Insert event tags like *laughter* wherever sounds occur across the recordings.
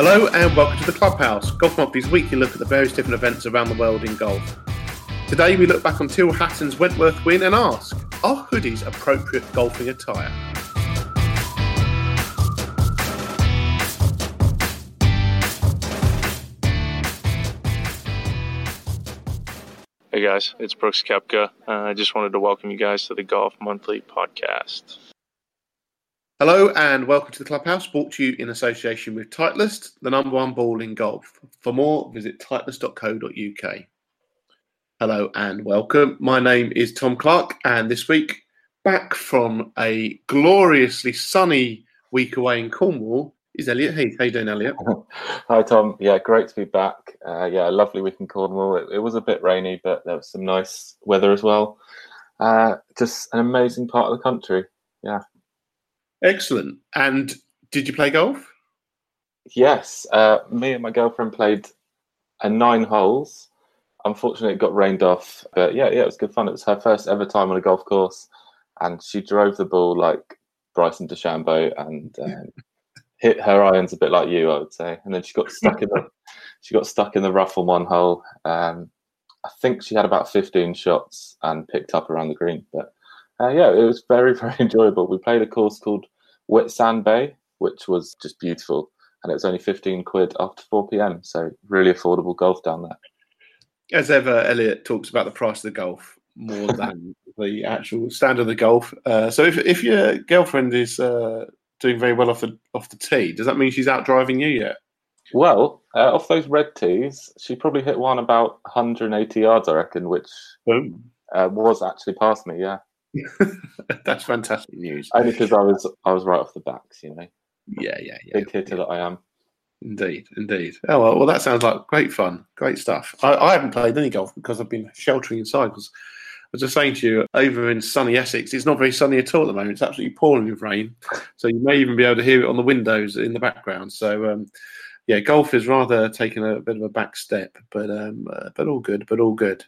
Hello and welcome to the Clubhouse, Golf Monthly's weekly look at the various different events around the world in golf. Today we look back on Tyrrell Hatton's Wentworth win and ask, are hoodies appropriate golfing attire? Hey guys, it's Brooks Koepka. Uh, I just wanted to welcome you guys to the Golf Monthly podcast. Hello and welcome to the Clubhouse, brought to you in association with Titleist, the number one ball in golf. For more, visit titleist.co.uk. Hello and welcome. My name is Tom Clark, and this week, back from a gloriously sunny week away in Cornwall, is Elliot Heath. How you doing, Elliot? *laughs* Hi, Tom. Yeah, great to be back. Uh, yeah, lovely week in Cornwall. It, it, was a bit rainy, but there was some nice weather as well. Uh, just an amazing part of the country. Yeah. Excellent. And did you play golf? Yes. Uh, me and my girlfriend played a nine holes. Unfortunately, it got rained off. But yeah, yeah, it was good fun. It was her first ever time on a golf course, and she drove the ball like Bryson DeChambeau, and um, *laughs* hit her irons a bit like you, I would say. And then she got stuck in the *laughs* she got stuck in the rough on one hole. Um, I think she had about 15 shots and picked up around the green. But uh, yeah, it was very *laughs* very enjoyable. We played a course called Whitsand Bay, which was just beautiful, and it was only 15 quid after 4 p.m. So really affordable golf down there. As ever, Elliot talks about the price of the golf more than *laughs* the actual standard of the golf. Uh, so if if your girlfriend is uh, doing very well off the off the tee. Does that mean she's out driving you yet? Well, uh, off those red tees, she probably hit one about 180 yards, I reckon, which uh, was actually past me. Yeah, *laughs* that's fantastic news. Only because I was I was right off the backs, you know. Yeah, yeah, yeah. Big hitter yeah. that I am. Indeed, indeed. Oh well, well, that sounds like great fun, great stuff. I, I haven't played any golf because I've been sheltering inside because I was just saying to you, over in sunny Essex, it's not very sunny at all at the moment. It's absolutely pouring with rain. So you may even be able to hear it on the windows in the background. So, um, yeah, golf is rather taking a bit of a back step, but um, uh, but all good, but all good.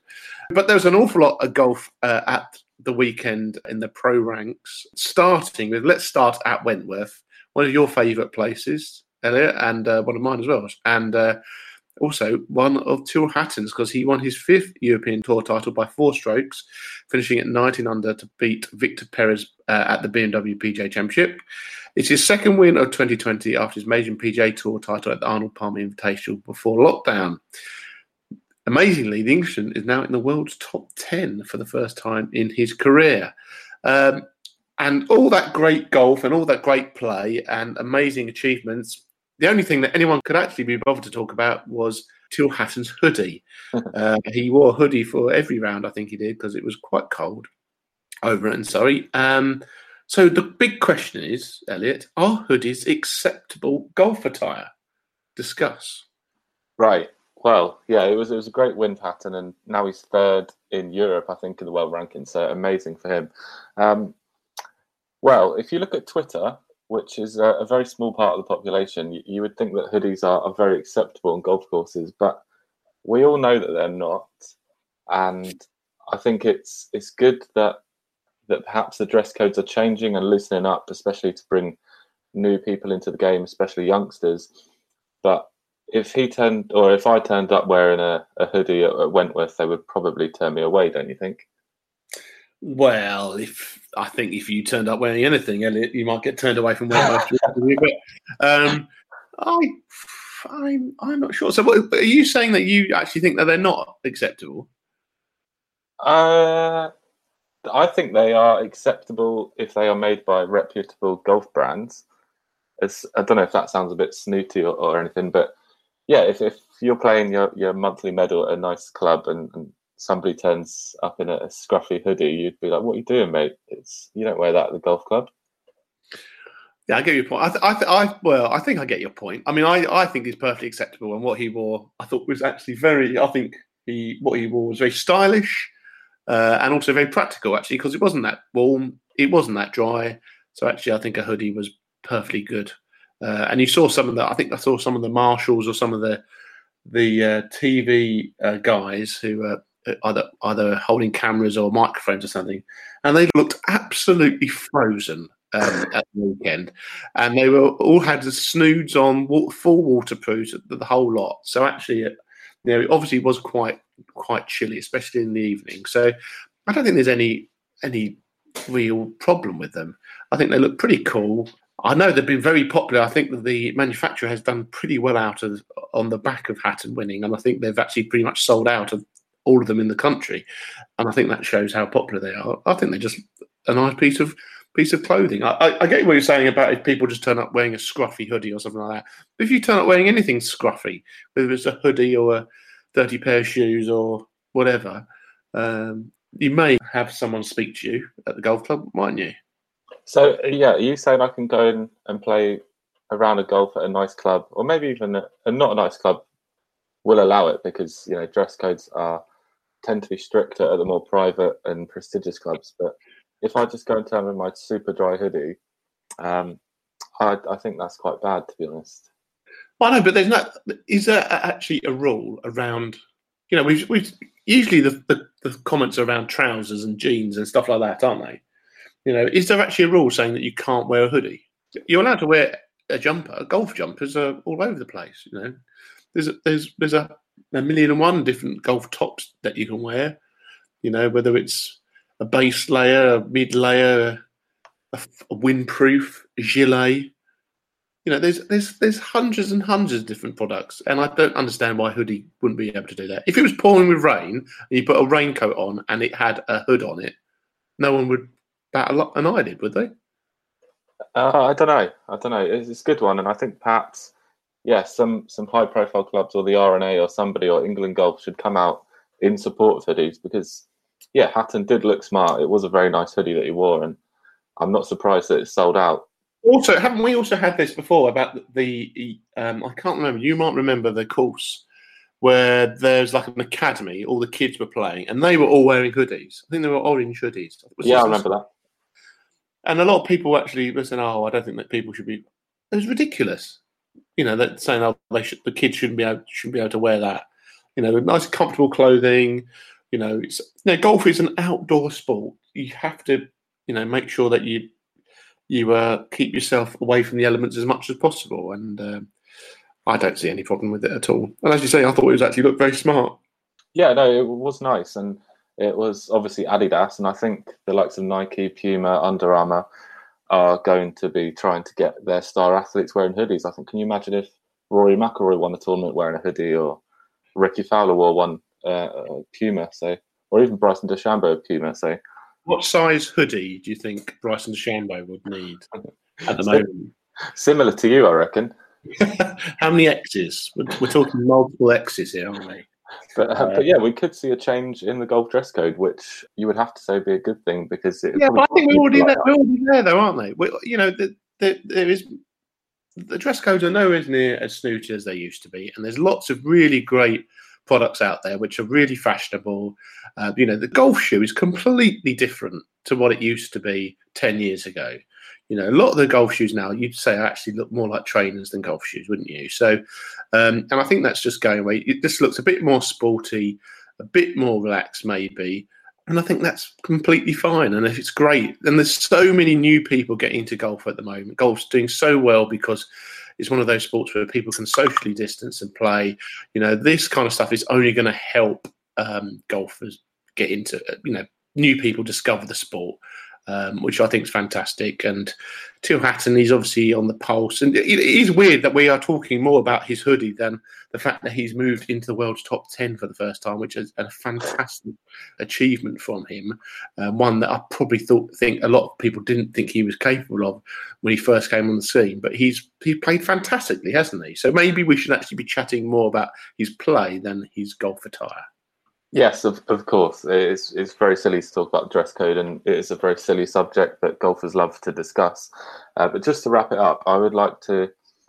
But there was an awful lot of golf uh, at the weekend in the pro ranks. Starting with, let's start at Wentworth, one of your favourite places, Elliot, and uh, one of mine as well. And uh, also one of Tyrrell Hatton's because he won his fifth European Tour title by four strokes, finishing at 19 under to beat Victor Perez uh, at the BMW PGA Championship. It's his second win of 2020 after his major PGA Tour title at the Arnold Palmer Invitational before lockdown. Amazingly, the Englishman is now in the world's top 10 for the first time in his career. Um, and all that great golf and all that great play and amazing achievements the only thing that anyone could actually be bothered to talk about was Tyrrell Hatton's hoodie. *laughs* uh, he wore a hoodie for every round, I think he did, because it was quite cold over and Surrey. Um, so the big question is, Elliot, are hoodies acceptable golf attire? Discuss. Right. Well, yeah, it was it was a great win Hatton, and now he's third in Europe, I think, in the world ranking. So amazing for him. Um, well, if you look at Twitter, which is a, a, very small part of the population, you, you would think that hoodies are, are, very acceptable on golf courses, but we all know that they're not. And I think it's it's good that that perhaps the dress codes are changing and loosening up, especially to bring new people into the game, especially youngsters. But if he turned, or if I turned up wearing a, a hoodie at, at Wentworth, they would probably turn me away, don't you think? Well, if I think if you turned up wearing anything, Elliot, you might get turned away from *laughs* but um, I, I'm, I'm not sure. So, what, are you saying that you actually think that they're not acceptable? Uh, I think they are acceptable if they are made by reputable golf brands. It's, I don't know if that sounds a bit snooty or, or anything, but yeah, if, if you're playing your, your monthly medal at a nice club and, and somebody turns up in a, a, scruffy hoodie, you'd be like, "What are you doing, mate? It's you don't wear that at the golf club." Yeah, I get your point. I, th- I, th- I, well, I think I get your point. I mean, I, I think it's perfectly acceptable, and what he wore, I thought was actually very. I think he what he wore was very stylish, uh, and also very practical, actually, because it wasn't that warm, it wasn't that dry. So actually, I think a hoodie was perfectly good. Uh, and you saw some of the. I think I saw some of the marshals or some of the the uh, TV uh, guys who either either holding cameras or microphones or something, and they looked absolutely frozen um, *laughs* at the weekend, and they were all had the snoods on, full waterproof, the whole lot. So actually, it, you know, it obviously was quite quite chilly, especially in the evening. So I don't think there's any any real problem with them. I think they look pretty cool. I know they've been very popular. I think that the manufacturer has done pretty well out of on the back of Hatton winning, and I think they've actually pretty much sold out of all of them in the country. And I think that shows how popular they are. I think they're just a nice piece of piece of clothing. I, I, I get what you're saying about if people just turn up wearing a scruffy hoodie or something like that. But if you turn up wearing anything scruffy, whether it's a hoodie or a dirty pair of shoes or whatever, um, you may have someone speak to you at the golf club, mightn't you? So yeah, are you saying I can go in and play a round of golf at a nice club, or maybe even a, a not a nice club will allow it because you know dress codes are tend to be stricter at the more private and prestigious clubs. But if I just go and turn in my super dry hoodie, um, I, I think that's quite bad to be honest. Well, no, but there's not. Is there actually a rule around? You know, we've, we've usually the, the, the comments are around trousers and jeans and stuff like that, aren't they? You know, is there actually a rule saying that you can't wear a hoodie? You're allowed to wear a jumper. Golf jumpers are all over the place. You know, there's a, there's there's a, a million and one different golf tops that you can wear. You know, whether it's a base layer, a mid layer, a, a windproof, a gilet. You know, there's there's there's hundreds and hundreds of different products, and I don't understand why hoodie wouldn't be able to do that. If it was pouring with rain and you put a raincoat on and it had a hood on it, no one would bat a lot an eyelid, would they? Uh, I don't know. I don't know. It's, it's, a good one, and I think perhaps, yeah, some some high profile clubs or the R&A or somebody or England Golf should come out in support of hoodies because, yeah, Hatton did look smart. It was a very nice hoodie that he wore, and I'm not surprised that it's sold out also, haven't we also had this before about the? Um, I can't remember. You might remember the course where there's like an academy. All the kids were playing, and they were all wearing hoodies. I think they were orange hoodies. Yeah, I remember that. And a lot of people actually were saying, "Oh, I don't think that people should be." It was ridiculous. You know, that saying, "Oh, they should, the kids shouldn't be able shouldn't be able to wear that." You know, nice, comfortable clothing. You know, it's, you know, golf is an outdoor sport. You have to, you know, make sure that you you uh, keep yourself away from the elements as much as possible. And uh, I don't see any problem with it at all. And as you say, I thought it was actually looked very smart. Yeah, no, it was nice, and it was obviously Adidas, and I think the likes of Nike, Puma, Under Armour are going to be trying to get their star athletes wearing hoodies. I think. Can you imagine if Rory McIlroy won a tournament wearing a hoodie, or Rickie Fowler wore one uh, Puma, say, or even Bryson DeChambeau Puma, say? What size hoodie do you think Bryson DeChambeau would need at the *laughs* moment? Similar to you, I reckon. *laughs* How many X's? We're, we're, talking multiple X's here, aren't we? But, uh, but yeah, we could see a change in the golf dress code, which you would have to say be a good thing because. Yeah, but I think we're already, like there, we're already there, though, aren't they? We, you know, the, the, there is the dress codes are nowhere near as snooty as they used to be, and there's lots of really great products out there which are really fashionable. Uh, you know, the golf shoe is completely different to what it used to be 10 years ago. You know, a lot of the golf shoes now you'd say actually look more like trainers than golf shoes, wouldn't you? So, um, and I think that's just going away. It just looks a bit more sporty, a bit more relaxed, maybe. And I think that's completely fine. And if it's great, and there's so many new people getting into golf at the moment. Golf's doing so well because it's one of those sports where people can socially distance and play. You know, this kind of stuff is only going to help um, golfers get into, you know, new people discover the sport um, which I think is fantastic. And Tyrrell Hatton, he's obviously on the pulse. And it is weird that we are talking more about his hoodie than the fact that he's moved into the world's top 10 for the first time, which is a fantastic achievement from him. Um, one that I probably thought think a lot of people didn't think he was capable of when he first came on the scene. But he's he played fantastically, hasn't he? So maybe we should actually be chatting more about his play than his golf attire. Yes, of, of course. It's, it's very silly to talk about dress code, and it is a very silly subject that golfers love to discuss. Uh, but just to wrap it up, I would like to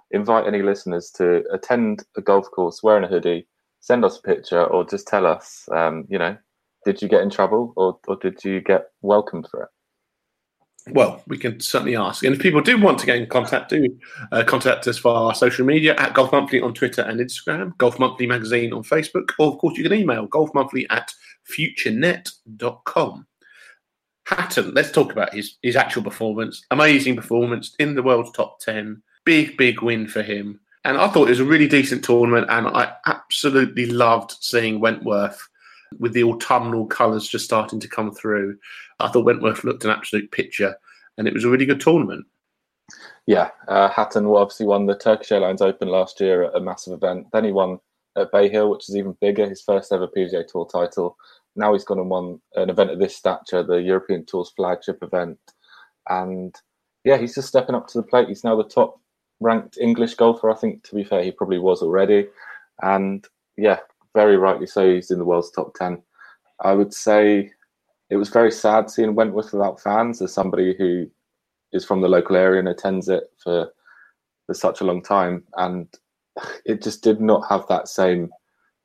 invite any listeners to attend a golf course wearing a hoodie, send us a picture, or just tell us, um, you know, did you get in trouble or, or did you get welcomed for it? Well, we can certainly ask. And if people do want to get in contact, do uh, contact us via our social media at Golf Monthly on Twitter and Instagram, Golf Monthly Magazine on Facebook, or of course you can email golfmonthly at futurenet.com. Hatton, let's talk about his, his actual performance. Amazing performance in the world's top 10. Big, big win for him. And I thought it was a really decent tournament, and I absolutely loved seeing Wentworth with the autumnal colours just starting to come through. I thought Wentworth looked an absolute picture, and it was a really good tournament. Yeah, uh, Hatton obviously won the Turkish Airlines Open last year at a massive event. Then he won at Bay Hill, which is even bigger, his first ever PGA Tour title. Now he's gone and won an event of this stature, the European Tour's flagship event. And yeah, he's just stepping up to the plate. He's now the top ranked English golfer. I think, to be fair, he probably was already. And yeah, very rightly so, he's in the world's top 10. I would say it was very sad seeing Wentworth without fans as somebody who is from the local area and attends it for for such a long time. And it just did not have that same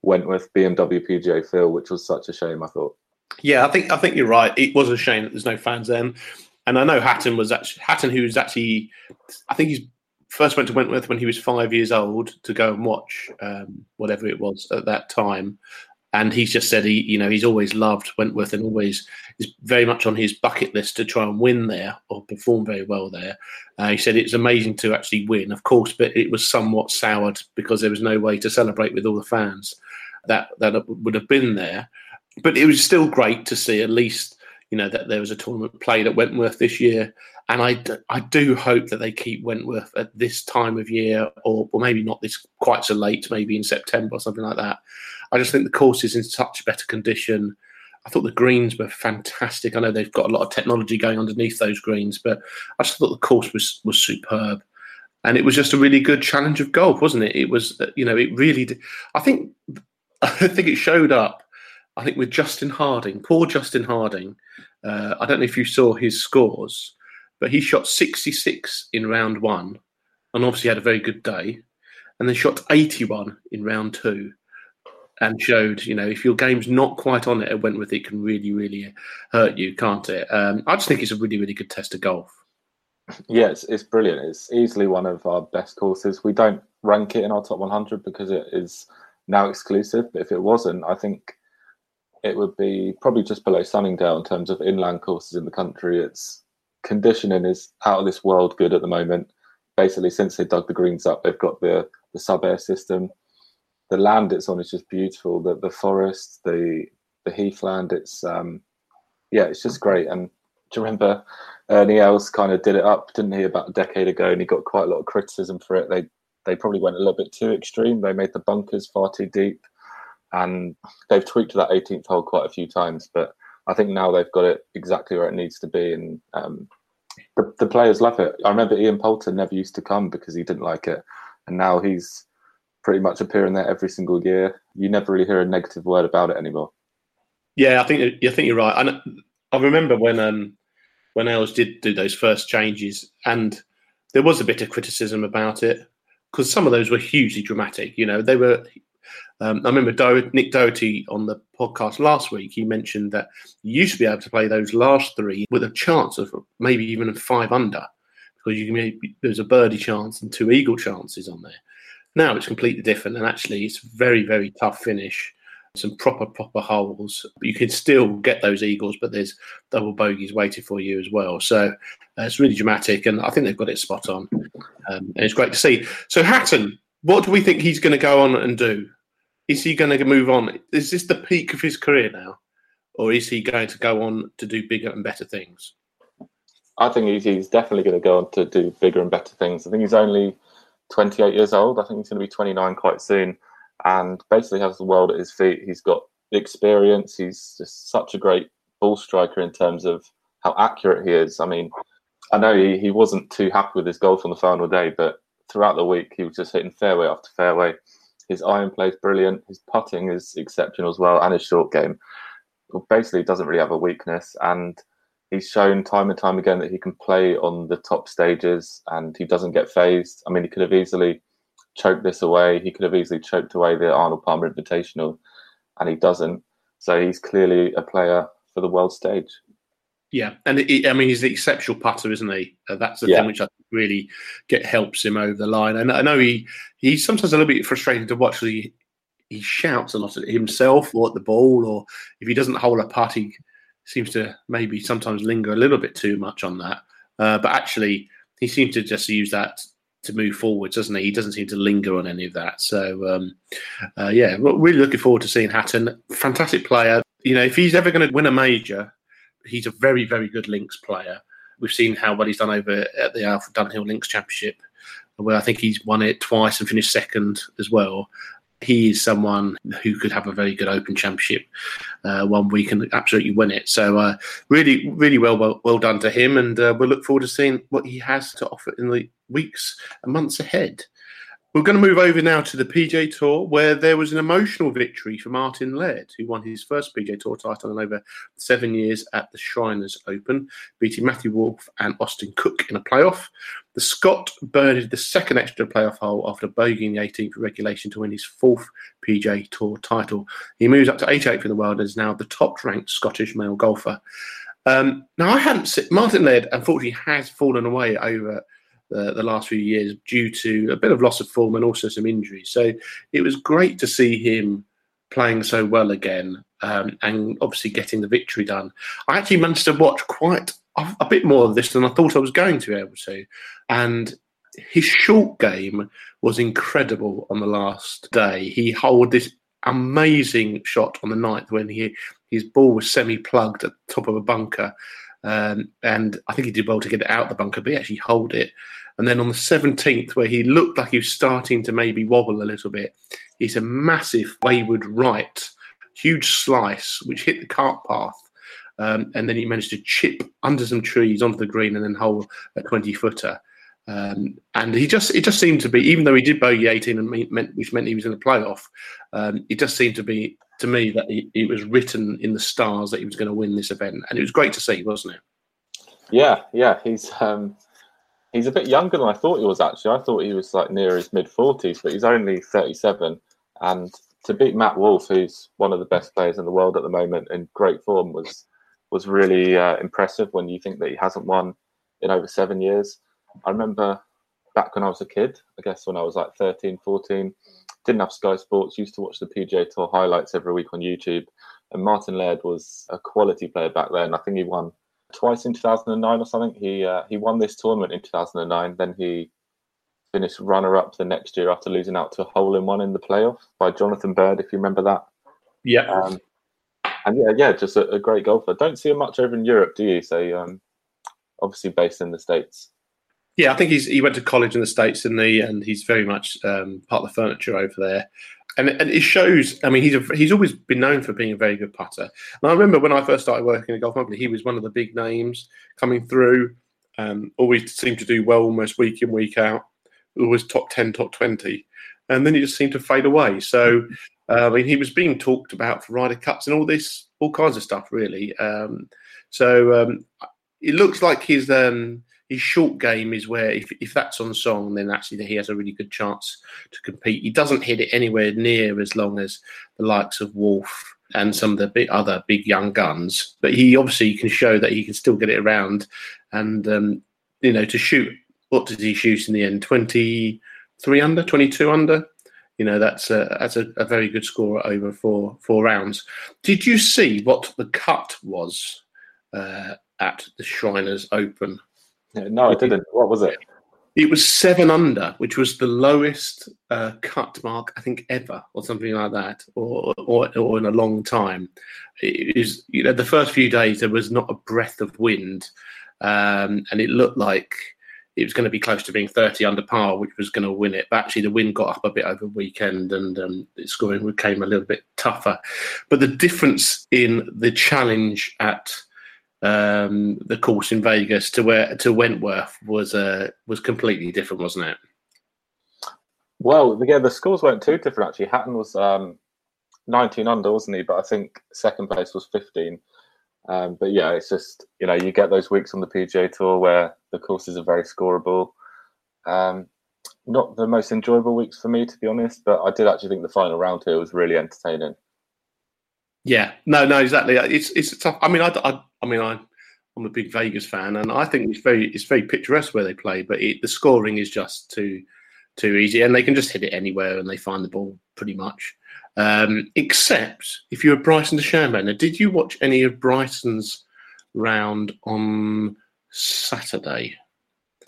Wentworth BMW PGA feel, which was such a shame. I thought. Yeah, I think I think you're right. It was a shame that there's no fans then, and I know Hatton was actually Hatton, who's actually, I think he's first went to Wentworth when he was five years old to go and watch um, whatever it was at that time, and he's just said he, you know, he's always loved Wentworth and always is very much on his bucket list to try and win there or perform very well there. Uh, he said it's amazing to actually win, of course, but it was somewhat soured because there was no way to celebrate with all the fans that that would have been there. But it was still great to see at least you know that there was a tournament played at Wentworth this year, and I, I do hope that they keep Wentworth at this time of year, or or maybe not this quite so late, maybe in September or something like that. I just think the course is in such better condition. I thought the greens were fantastic. I know they've got a lot of technology going underneath those greens, but I just thought the course was was superb and it was just a really good challenge of golf, wasn't it? It was, you know, it really. Did, I think *laughs* I think it showed up. I think with Justin Harding, poor Justin Harding. Uh, I don't know if you saw his scores, but he shot 66 in round one, and obviously had a very good day, and then shot 81 in round two, and showed you know if your game's not quite on it at Wentworth, it can really really hurt you, can't it? Um, I just think it's a really really good test of golf. Yeah, it's, it's brilliant. It's easily one of our best courses. We don't rank it in our top 100 because it is now exclusive. But if it wasn't, I think it would be probably just below Sunningdale in terms of inland courses in the country. Its conditioning is out of this world good at the moment. Basically, since they dug the greens up, they've got the the sub air system. The land it's on is just beautiful. The the forest, the the heathland. It's um, yeah, it's just great. And do you remember Ernie Els kind of did it up, didn't he, about a decade ago? And he got quite a lot of criticism for it. They they probably went a little bit too extreme. They made the bunkers far too deep, and they've tweaked that 18th hole quite a few times. But I think now they've got it exactly where it needs to be, and um, the, the players love it. I remember Ian Poulter never used to come because he didn't like it, and now he's pretty much appearing there every single year. You never really hear a negative word about it anymore. Yeah, I think I think you're right. And I remember when um, when Els did do those first changes, and there was a bit of criticism about it because some of those were hugely dramatic. You know, they were. Um, I remember Do- Nick Dougherty on the podcast last week. He mentioned that you used to be able to play those last three with a chance of maybe even a five under because you can there's a birdie chance and two eagle chances on there. Now it's completely different, and actually it's very very tough finish. Some proper proper holes, but you can still get those eagles, but there's double bogeys waiting for you as well. So uh, it's really dramatic, and I think they've got it spot on. Um, it's great to see. So Hatton, what do we think he's going to go on and do? Is he going to move on? Is this the peak of his career now, or is he going to go on to do bigger and better things? I think he's, definitely going to go on to do bigger and better things. I think he's only 28 years old. I think he's going to be 29 quite soon, and basically has the world at his feet. He's got experience. He's just such a great ball striker in terms of how accurate he is. I mean, I know he, he wasn't too happy with his goal from the final day, but throughout the week he was just hitting fairway after fairway. His iron play is brilliant. His putting is exceptional as well, and his short game. Basically, doesn't really have a weakness, and he's shown time and time again that he can play on the top stages, and he doesn't get phased. I mean, he could have easily choked this away. He could have easily choked away the Arnold Palmer Invitational, and he doesn't. So he's clearly a player for the world stage. Yeah, and I mean he's an exceptional putter, isn't he? Uh, that's the yeah. thing which I really get helps him over the line. And I know he he's sometimes a little bit frustrating to watch. He he shouts a lot at himself or at the ball, or if he doesn't hold a putt, he seems to maybe sometimes linger a little bit too much on that. Uh, but actually, he seems to just use that to move forward, doesn't he? He doesn't seem to linger on any of that. So, um, uh, yeah, really looking forward to seeing Hatton. Fantastic player. You know, if he's ever going to win a major, he's a very, very good links player. We've seen how well he's done over at the Alfred Dunhill Links Championship, where I think he's won it twice and finished second as well he is someone who could have a very good Open Championship uh, one week and absolutely win it. So, uh, really, really well, well, well done to him, and uh, we'll look forward to seeing what he has to offer in the weeks and months ahead. We're going to move over now to the PGA Tour, where there was an emotional victory for Martin Laird, who won his first PGA Tour title in over seven years at the Shriners Open, beating Matthew Wolff and Austin Cook in a playoff. The Scot birdied the second extra playoff hole after bogeying the 18th regulation to win his fourth PGA Tour title. He moves up to 88th in the world and is now the top ranked Scottish male golfer. Um, now, I hadn't seen Martin Laird, unfortunately, has fallen away over the, the last few years due to a bit of loss of form and also some injuries. So it was great to see him playing so well again um, and obviously getting the victory done. I actually managed to watch quite a, a, bit more of this than I thought I was going to be able to. And his short game was incredible on the last day. He held this amazing shot on the ninth when he his ball was semi plugged at the top of a bunker um, and I think he did well to get it out the bunker, but he actually hold it. And then on the 17th, where he looked like he was starting to maybe wobble a little bit, he's a massive wayward right, huge slice, which hit the cart path. Um, and then he managed to chip under some trees onto the green and then hole a 20 footer. Um, and he just it just seemed to be even though he did bogey 18 and meant, which meant he was in the playoff um, it just seemed to be to me that it was written in the stars that he was going to win this event. And it was great to see wasn't it? Yeah yeah he's um he's a bit younger than i thought he was actually. I thought he was like near his mid 40s but he's only 37 and to beat matt Wolff, who's one of the best players in the world at the moment in great form was was really uh, impressive when you think that he hasn't won in over seven years I remember back when I was a kid, I guess when I was like 13, 14, didn't have Sky Sports, used to watch the PGA Tour highlights every week on YouTube. And Martin Laird was a quality player back then. I think he won twice in 2009 or something. He uh, he won this tournament in 2009. Then he finished runner up the next year after losing out to a hole in one in the playoff by Jonathan Byrd, if you remember that. Yeah. Um, and yeah, yeah, just a, a, great golfer. Don't see him much over in Europe, do you? So um, obviously based in the States. Yeah, I think he's he went to college in the states, and the and he's very much um, part of the furniture over there. And, and it shows. I mean, he's a, he's always been known for being a very good putter. And I remember when I first started working at golf company, he was one of the big names coming through. Um, always seemed to do well almost week in week out. Always top ten, top twenty, and then he just seemed to fade away. So, uh, I mean, he was being talked about for Ryder Cups and all this, all kinds of stuff, really. Um, so um, it looks like his um, his short game is where if, if that's on song, then actually he has a really good chance to compete. He doesn't hit it anywhere near as long as the likes of Wolff and some of the big, other big young guns, but he obviously can show that he can still get it around. And um, you know, to shoot, what did he shoot in the end? Twenty three under, twenty two under. You know, that's a that's a, a very good score over four four rounds. Did you see what the cut was uh, at the Shriners Open? No, I didn't. What was it? It was seven under, which was the lowest uh, cut mark I think ever, or something like that, or or, or in a long time. It is you know the first few days there was not a breath of wind, um, and it looked like it was going to be close to being 30 under par, which was going to win it. But actually, the wind got up a bit over the weekend and um, scoring became a little bit tougher. But the difference in the challenge at um, the course in Vegas to where to Wentworth was uh, was completely different, wasn't it? Well, yeah, the scores weren't too different actually. Hatton was um, 19 under, wasn't he? But I think second place was 15. Um, but yeah, it's just you know you get those weeks on the PGA Tour where the courses are very scoreable. Um, not the most enjoyable weeks for me, to be honest, but I did actually think the final round here was really entertaining. Yeah, no, no, exactly. It's it's tough. I mean, I, I, I mean, I, I'm a big Vegas fan, and I think it's very it's very picturesque where they play, but it, the scoring is just too too easy, and they can just hit it anywhere, and they find the ball pretty much. Um, except if you're a Bryson DeChambeau. Now, did you watch any of Bryson's round on Saturday?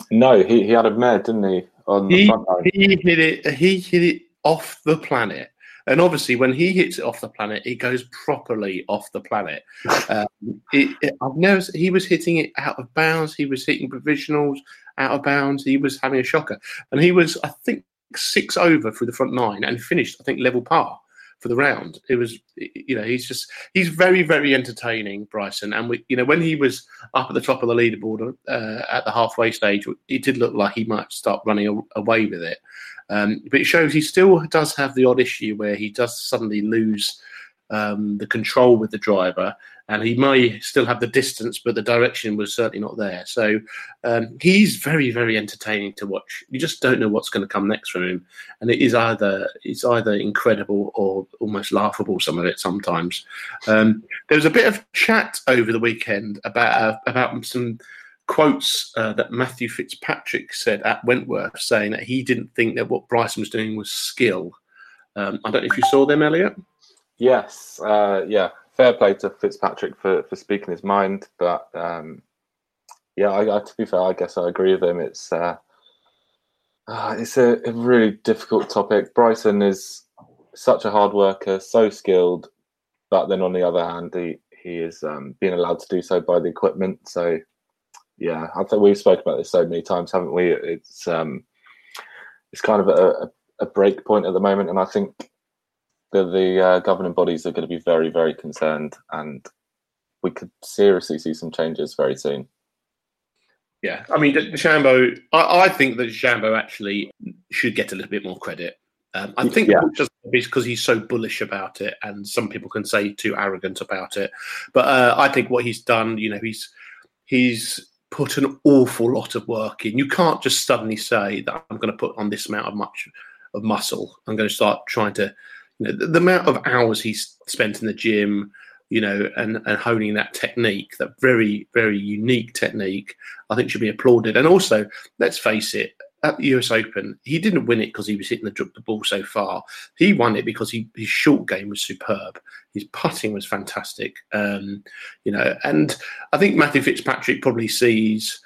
No, he, he had a mare, didn't he? On He, he hit it. He hit it off the planet. And obviously, when he hits it off the planet, it goes properly off the planet. *laughs* Um, it, it- I've never. He was hitting it out of bounds. He was hitting provisionals out of bounds. He was having a shocker, and he was, I think, six over through the front nine and finished, I think, level par for the round. It was, you know, he's just he's very, very entertaining, Bryson. And we, you know, when he was up at the top of the leaderboard uh, at the halfway stage, it did look like he might start running away with it. Um, but it shows he still does have the odd issue where he does suddenly lose um, the control with the driver, and he may still have the distance, but the direction was certainly not there. So um, he's very, very entertaining to watch. You just don't know what's going to come next from him, and it is either it's either incredible or almost laughable. Some of it sometimes. Um, there was a bit of chat over the weekend about uh, about some quotes uh, that Matthew Fitzpatrick said at Wentworth, saying that he didn't think that what Bryson was doing was skill. Um, I don't know if you saw them, Elliot. Yes, uh, yeah. Fair play to Fitzpatrick for, for speaking his mind, but um, yeah, I, I, to be fair, I guess I agree with him. It's uh, uh, it's a, a really difficult topic. Bryson is such a hard worker, so skilled, but then on the other hand, he he is um, being allowed to do so by the equipment. So yeah, I think we've spoken about this so many times, haven't we? It's um, it's kind of a, a, break point at the moment, and I think the the uh, governing bodies are going to be very very concerned, and we could seriously see some changes very soon. Yeah, I mean, DeChambeau, I, I think that DeChambeau actually should get a little bit more credit. Um, I think Yeah. just because he's so bullish about it, and some people can say too arrogant about it. But uh, I think what he's done, you know, he's he's put an awful lot of work in. You can't just suddenly say that I'm going to put on this amount of much of muscle. I'm going to start trying to, you know, the, the amount of hours he's spent in the gym, you know, and and honing that technique, that very very unique technique, I think should be applauded. And also, let's face it, at the US Open, he didn't win it because he was hitting the, the ball so far. He won it because he, his short game was superb. His putting was fantastic. Um, you know, and I think Matthew Fitzpatrick probably sees,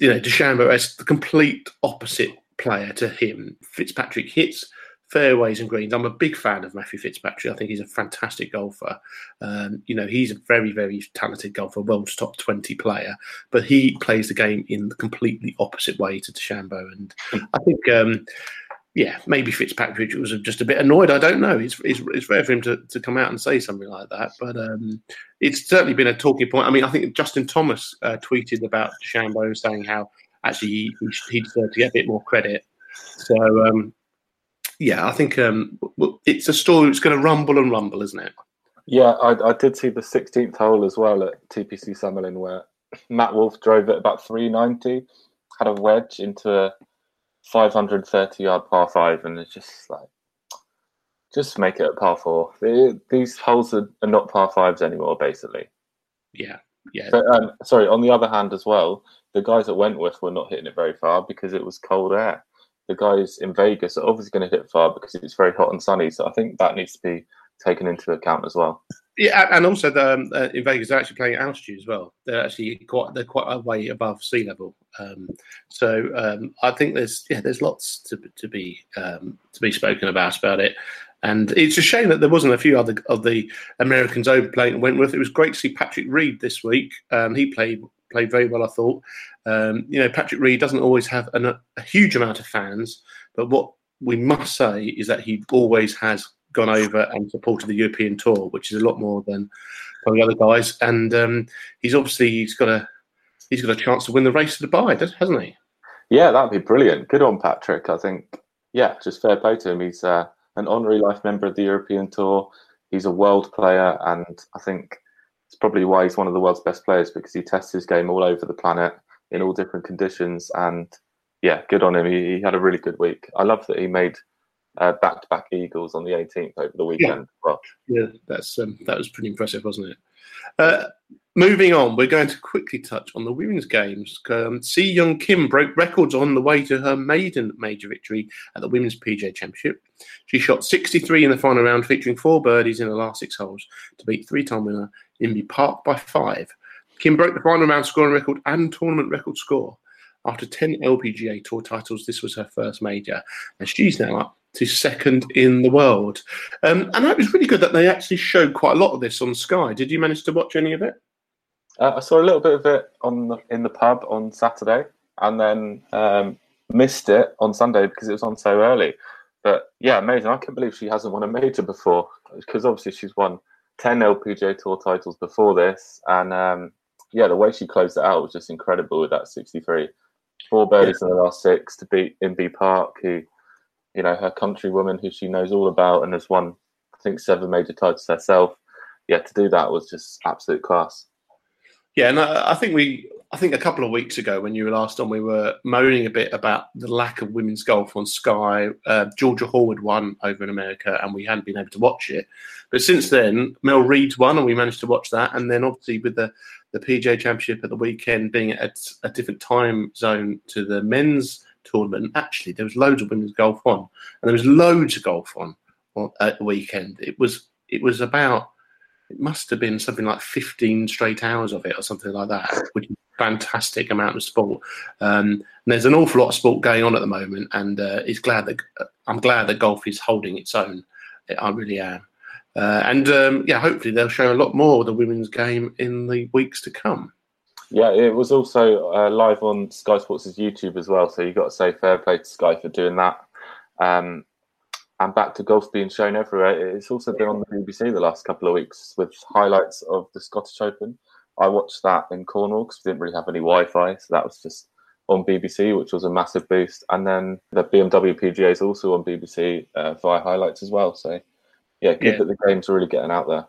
you know, DeChambeau as the complete opposite player to him. Fitzpatrick hits fairways and greens. I'm a big fan of Matthew Fitzpatrick. I think he's a fantastic golfer. Um, you know, he's a very, very talented golfer, world's top 20 player, but he plays the game in the completely opposite way to DeChambeau. And I think, um, yeah, maybe Fitzpatrick was just a bit annoyed. I don't know. It's, it's, it's rare for him to, to come out and say something like that, but um, it's certainly been a talking point. I mean, I think Justin Thomas uh, tweeted about DeChambeau saying how actually he, he deserved to get a bit more credit. So, um, yeah, I think um, it's a story that's going to rumble and rumble, isn't it? Yeah, I, I did see the 16th hole as well at TPC Summerlin where Matt Wolff drove it about 390, had a wedge into a 530 yard par five, and it's just like, just make it a par four. The- These holes are, are not par fives anymore, basically. Yeah, yeah, But um, sorry, on the other hand, as well, the guys at Wentworth were not hitting it very far because it was cold air. The guys in Vegas are obviously going to hit it far because it's very hot and sunny. So I think that needs to be taken into account as well. yeah. And also, the, um, uh, in Vegas, they're actually playing at altitude as well. They're actually quite they're quite a way above sea level. Um, so um, I think there's yeah there's lots to to be um, to be spoken about about it. And it's a shame that there wasn't a few other of the Americans over playing at Wentworth. It was great to see Patrick Reed this week. Um, he played played very well, I thought. Um, you know, Patrick Reed doesn't always have an, a huge amount of fans, but what we must say is that he always has gone over and supported the European Tour, which is a lot more than some of the other guys. And um, he's obviously he's got a he's got a chance to win the race to Dubai, hasn't he? Yeah, that'd be brilliant. Good on Patrick. I think, yeah, just fair play to him. He's uh, an honorary life member of the European Tour. He's a world player, and I think it's probably why he's one of the world's best players because he tests his game all over the planet in all different conditions. And yeah, good on him. He, he had a really good week. I love that he made uh, back-to-back eagles on the 18th over the weekend. Well, Yeah, that's um, that was pretty impressive, wasn't it? Uh, moving on, we're going to quickly touch on the women's games. Um, Sei Young Kim broke records on the way to her maiden major victory at the Women's PGA Championship. She shot 63 in the final round, featuring four birdies in the last six holes to beat three-time winner Inbee Park by five. Kim broke the final round scoring record and tournament record score. After 10 LPGA Tour titles, this was her first major, and she's now up to second in the world. Um, and it was really good that they actually showed quite a lot of this on Sky. Did you manage to watch any of it? Uh, I saw a little bit of it on the, in the pub on Saturday, and then um, missed it on Sunday because it was on so early. But yeah, amazing! I can't believe she hasn't won a major before because obviously she's won ten LPGA Tour titles before this, and um, yeah, the way she closed it out was just incredible with that 63. Four birdies yeah. in the last six to beat Inbee Park, who, you know, her countrywoman who she knows all about and has won, I think, seven major titles herself. Yeah, to do that was just absolute class. Yeah, and I, I think we, I think a couple of weeks ago when you were last on, we were moaning a bit about the lack of women's golf on Sky. Uh, Georgia Horwood won over in America, and we hadn't been able to watch it. But since then, Mel Reid's won, and we managed to watch that. And then obviously with the the PGA Championship at the weekend being at a different time zone to the men's tournament, actually there was loads of women's golf on, and there was loads of golf on, on at the weekend. It was it was about it must have been something like 15 straight hours of it or something like that, which is a fantastic amount of sport. Um, there's an awful lot of sport going on at the moment, and uh, it's glad that I'm glad that golf is holding its own. I really am. Uh, and um, yeah, hopefully they'll show a lot more of the women's game in the weeks to come. Yeah, it was also uh, live on Sky Sports' YouTube as well. So you've got to say fair play to Sky for doing that. Um, and back to golf being shown everywhere. It's also been on the BBC the last couple of weeks with highlights of the Scottish Open. I watched that in Cornwall because we didn't really have any Wi-Fi, so that was just on BBC, which was a massive boost. And then the BMW PGA is also on BBC uh, via highlights as well. So yeah, good yeah. that the games are really getting out there.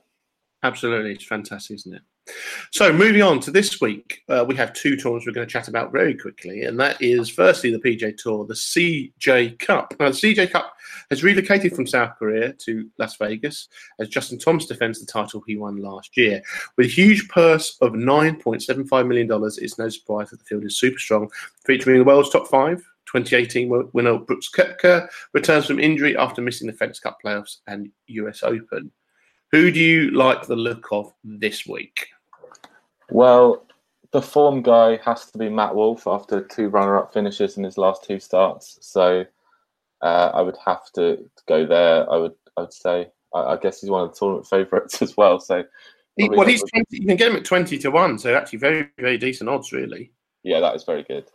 Absolutely, it's fantastic, isn't it? So, moving on to this week, uh, we have two tours we're going to chat about very quickly, and that is firstly the PGA Tour, the CJ Cup. Now, the CJ Cup has relocated from South Korea to Las Vegas as Justin Thomas defends the title he won last year. With a huge purse of $9.75 million, it's no surprise that the field is super strong, featuring the world's top five, 2018 winner Brooks Koepka returns from injury after missing the FedEx Cup playoffs and US Open. Who do you like the look of this week? Well, the form guy has to be Matt Wolff after two runner-up finishes in his last two starts. So uh, I would have to go there. I would, I would say. I, I guess he's one of the tournament favourites as well. So, he, well, he's 20, you can get him at twenty to one. So actually, very, very decent odds, really. Yeah, that is very good.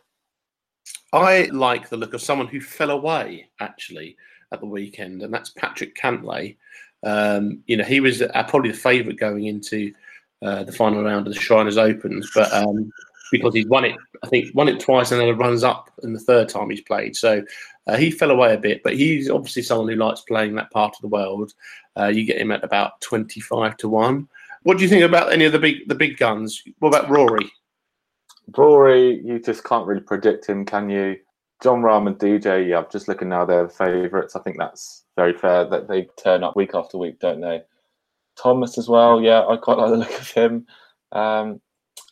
I like the look of someone who fell away actually at the weekend, and that's Patrick Cantlay. Um, you know, he was uh, probably the favourite going into uh, the final round of the Shriners Opens, but um, because he's won it, I think won it twice, and then it runs up in the third time he's played. So uh, he fell away a bit, but he's obviously someone who likes playing that part of the world. Uh, you get him at about twenty-five to one. What do you think about any of the big the big guns? What about Rory? Rory, you just can't really predict him, can you? Jon Rahm and DJ, yeah, I'm just looking now, they're the favourites. I think that's very fair that they turn up week after week, don't they? Thomas as well, yeah, I quite like the look of him. Um,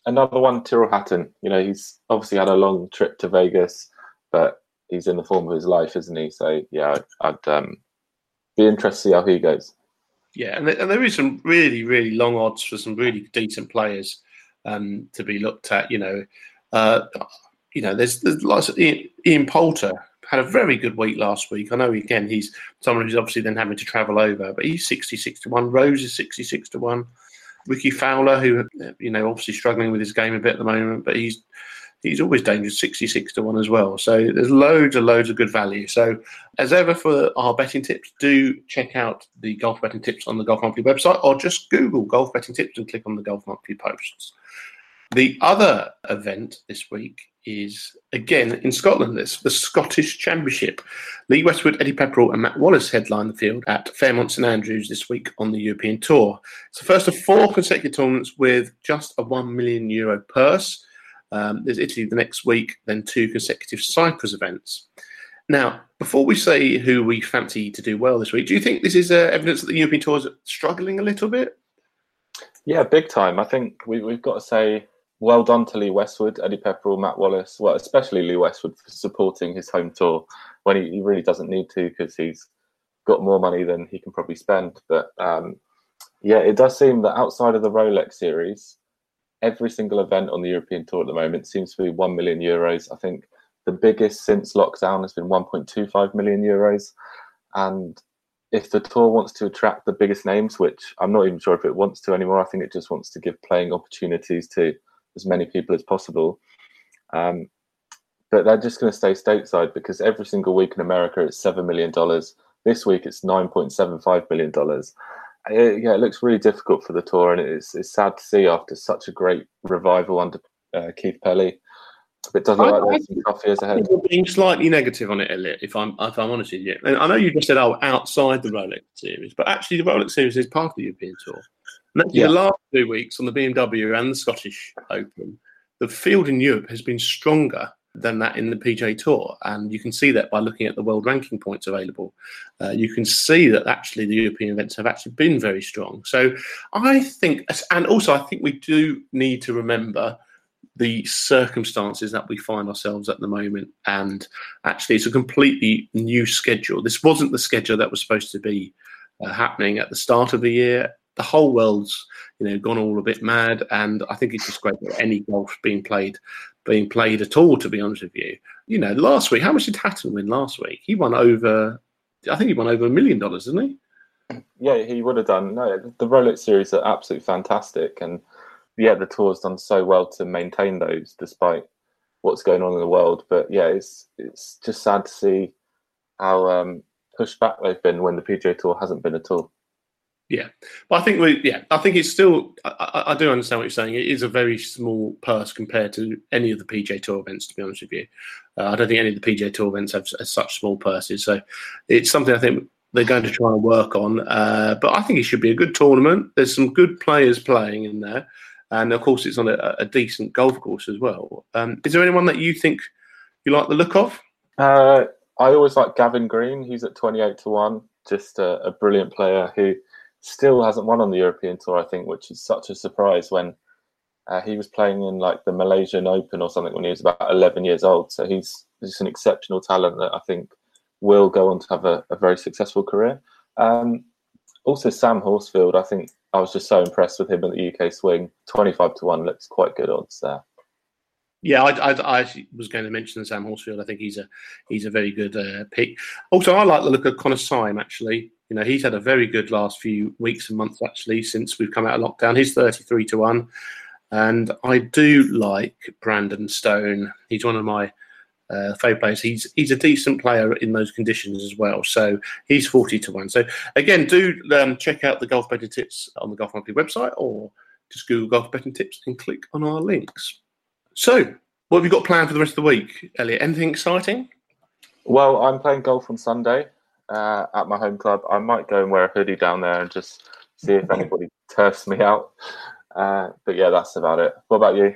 another one, Tyrrell Hatton. You know, he's obviously had a long trip to Vegas, but he's in the form of his life, isn't he? So, yeah, I'd, I'd um, be interested to see how he goes. Yeah, and, and there is some really, really long odds for some really decent players um, to be looked at. You know, uh, you know, there's, there's lots of Ian, Ian, Poulter had a very good week last week. I know again he's someone who's obviously then having to travel over, but he's 66 to one. Rose is 66 to one. Rickie Fowler, who you know obviously struggling with his game a bit at the moment, but he's he's always dangerous 66 to 1 as well. So there's loads and loads of good value. So, as ever, for our betting tips, do check out the golf betting tips on the Golf Monthly website or just Google golf betting tips and click on the Golf Monthly posts. The other event this week is again in Scotland. This the Scottish Championship. Lee Westwood, Eddie Pepperell, and Matt Wallace headline the field at Fairmont St Andrews this week on the European Tour. It's the first of four consecutive tournaments with just a one million euro purse. Um, there's Italy the next week, then two consecutive Cyprus events. Now, before we say who we fancy to do well this week, do you think this is uh, evidence that the European Tour is struggling a little bit? Yeah, big time. I think we, we've got to say well done to Lee Westwood, Eddie Pepperell, Matt Wallace, well, especially Lee Westwood for supporting his home tour when he, he really doesn't need to because he's got more money than he can probably spend. But um, yeah, it does seem that outside of the Rolex series, every single event on the European Tour at the moment seems to be 1 million euros. I think the biggest since lockdown has been 1.25 million euros. And if the tour wants to attract the biggest names, which I'm not even sure if it wants to anymore, I think it just wants to give playing opportunities to as many people as possible. Um, but they're just going to stay stateside because every single week in America it's seven million dollars. This week it's nine point seven five million dollars. yeah, it looks really difficult for the tour, and it's it's sad to see after such a great revival under uh, Keith Pelley. It doesn't look like there's some tough years ahead. You're being slightly negative on it, Elliot. If I'm if I'm honest with you, and I know you just said oh outside the Rolex series, but actually the Rolex series is part of the European Tour. And actually, Yeah. the last two weeks on the BMW and the Scottish Open, the field in Europe has been stronger than that in the PGA Tour, and you can see that by looking at the world ranking points available. Uh, you can see that actually the European events have actually been very strong. So I think, and also I think we do need to remember the circumstances that we find ourselves at the moment. And actually, it's a completely new schedule. This wasn't the schedule that was supposed to be uh, happening at the start of the year. The whole world's, you know, gone all a bit mad, and I think it's just great that any golf being played, being played at all. To be honest with you, you know, last week, how much did Hatton win last week? He won over, I think he won over a million dollars, didn't he? Yeah, he would have done. No, the Rolex series are absolutely fantastic, and yeah, the tour's done so well to maintain those despite what's going on in the world. But yeah, it's it's just sad to see how um, pushed back they've been when the PGA Tour hasn't been at all. Yeah, but I think we, yeah, I think it's still. I, I, do understand what you're saying. It is a very small purse compared to any of the PGA Tour events. To be honest with you, uh, I don't think any of the PGA Tour events have, s- such small purses. So it's something I think they're going to try and work on. Uh, but I think it should be a good tournament. There's some good players playing in there, and of course, it's on a, a decent golf course as well. Um, is there anyone that you think you like the look of? Uh, I always like Gavin Green. He's at twenty eight to one. Just a, a brilliant player who still hasn't won on the European Tour. I think, which is such a surprise when. Uh, he was playing in like the Malaysian Open or something when he was about 11 years old. So he's just an exceptional talent that I think will go on to have a, a very successful career. Um, also, Sam Horsfield, I think I was just so impressed with him at the UK swing. 25 to 1 looks quite good odds there. Yeah, I, I, I was going to mention Sam Horsfield. I think he's a he's a very good uh, pick. Also, I like the look of Connor Syme. Actually, you know, he's had a very good last few weeks and months actually since we've come out of lockdown. He's thirty three to one, and I do like Brandon Stone. He's one of my uh, favourite players. He's he's a decent player in those conditions as well. So he's forty to one. So again, do um, check out the golf betting tips on the Golf Monthly website, or just Google golf betting tips and click on our links. So, what have you got planned for the rest of the week, Elliot? Anything exciting? Well, I'm playing golf on Sunday uh, at my home club. I might go and wear a hoodie down there and just see if anybody *laughs* turfs me out. Uh, but yeah, that's about it. What about you?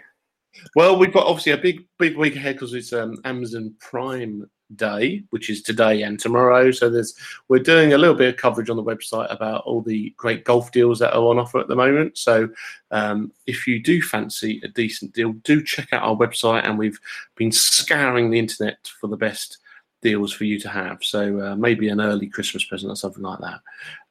Well, we've got obviously a big, big week ahead because it's um, Amazon Prime Day, which is today and tomorrow. So there's we're doing a little bit of coverage on the website about all the great golf deals that are on offer at the moment. So um, if you do fancy a decent deal, do check out our website, and we've been scouring the internet for the best deals for you to have. So uh, maybe an early Christmas present or something like that.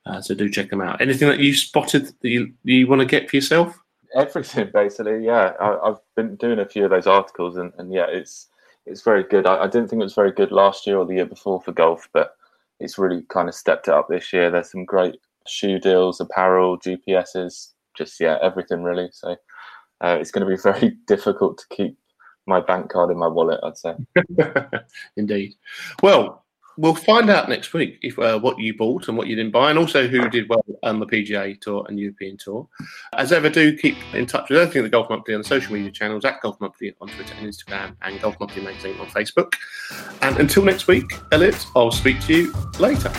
Uh, so do check them out. Anything that you spotted that you, you want to get for yourself? Everything basically. Yeah, I, I've been doing a few of those articles, and, and yeah, it's it's very good. I, I didn't think it was very good last year or the year before for golf, but it's really kind of stepped it up this year. There's some great shoe deals, apparel, GPSs, just yeah, everything really. So uh, it's going to be *laughs* very difficult to keep my bank card in my wallet. I'd say. *laughs* Indeed. Well, we'll find out next week if uh, what you bought and what you didn't buy, and also who did well on the PGA Tour and European Tour. As ever, do keep in touch with everything at the Golf Monthly on the social media channels at Golf Monthly on Twitter and Instagram, and Golf Monthly Magazine on Facebook. And until next week, Elliot, I'll speak to you later.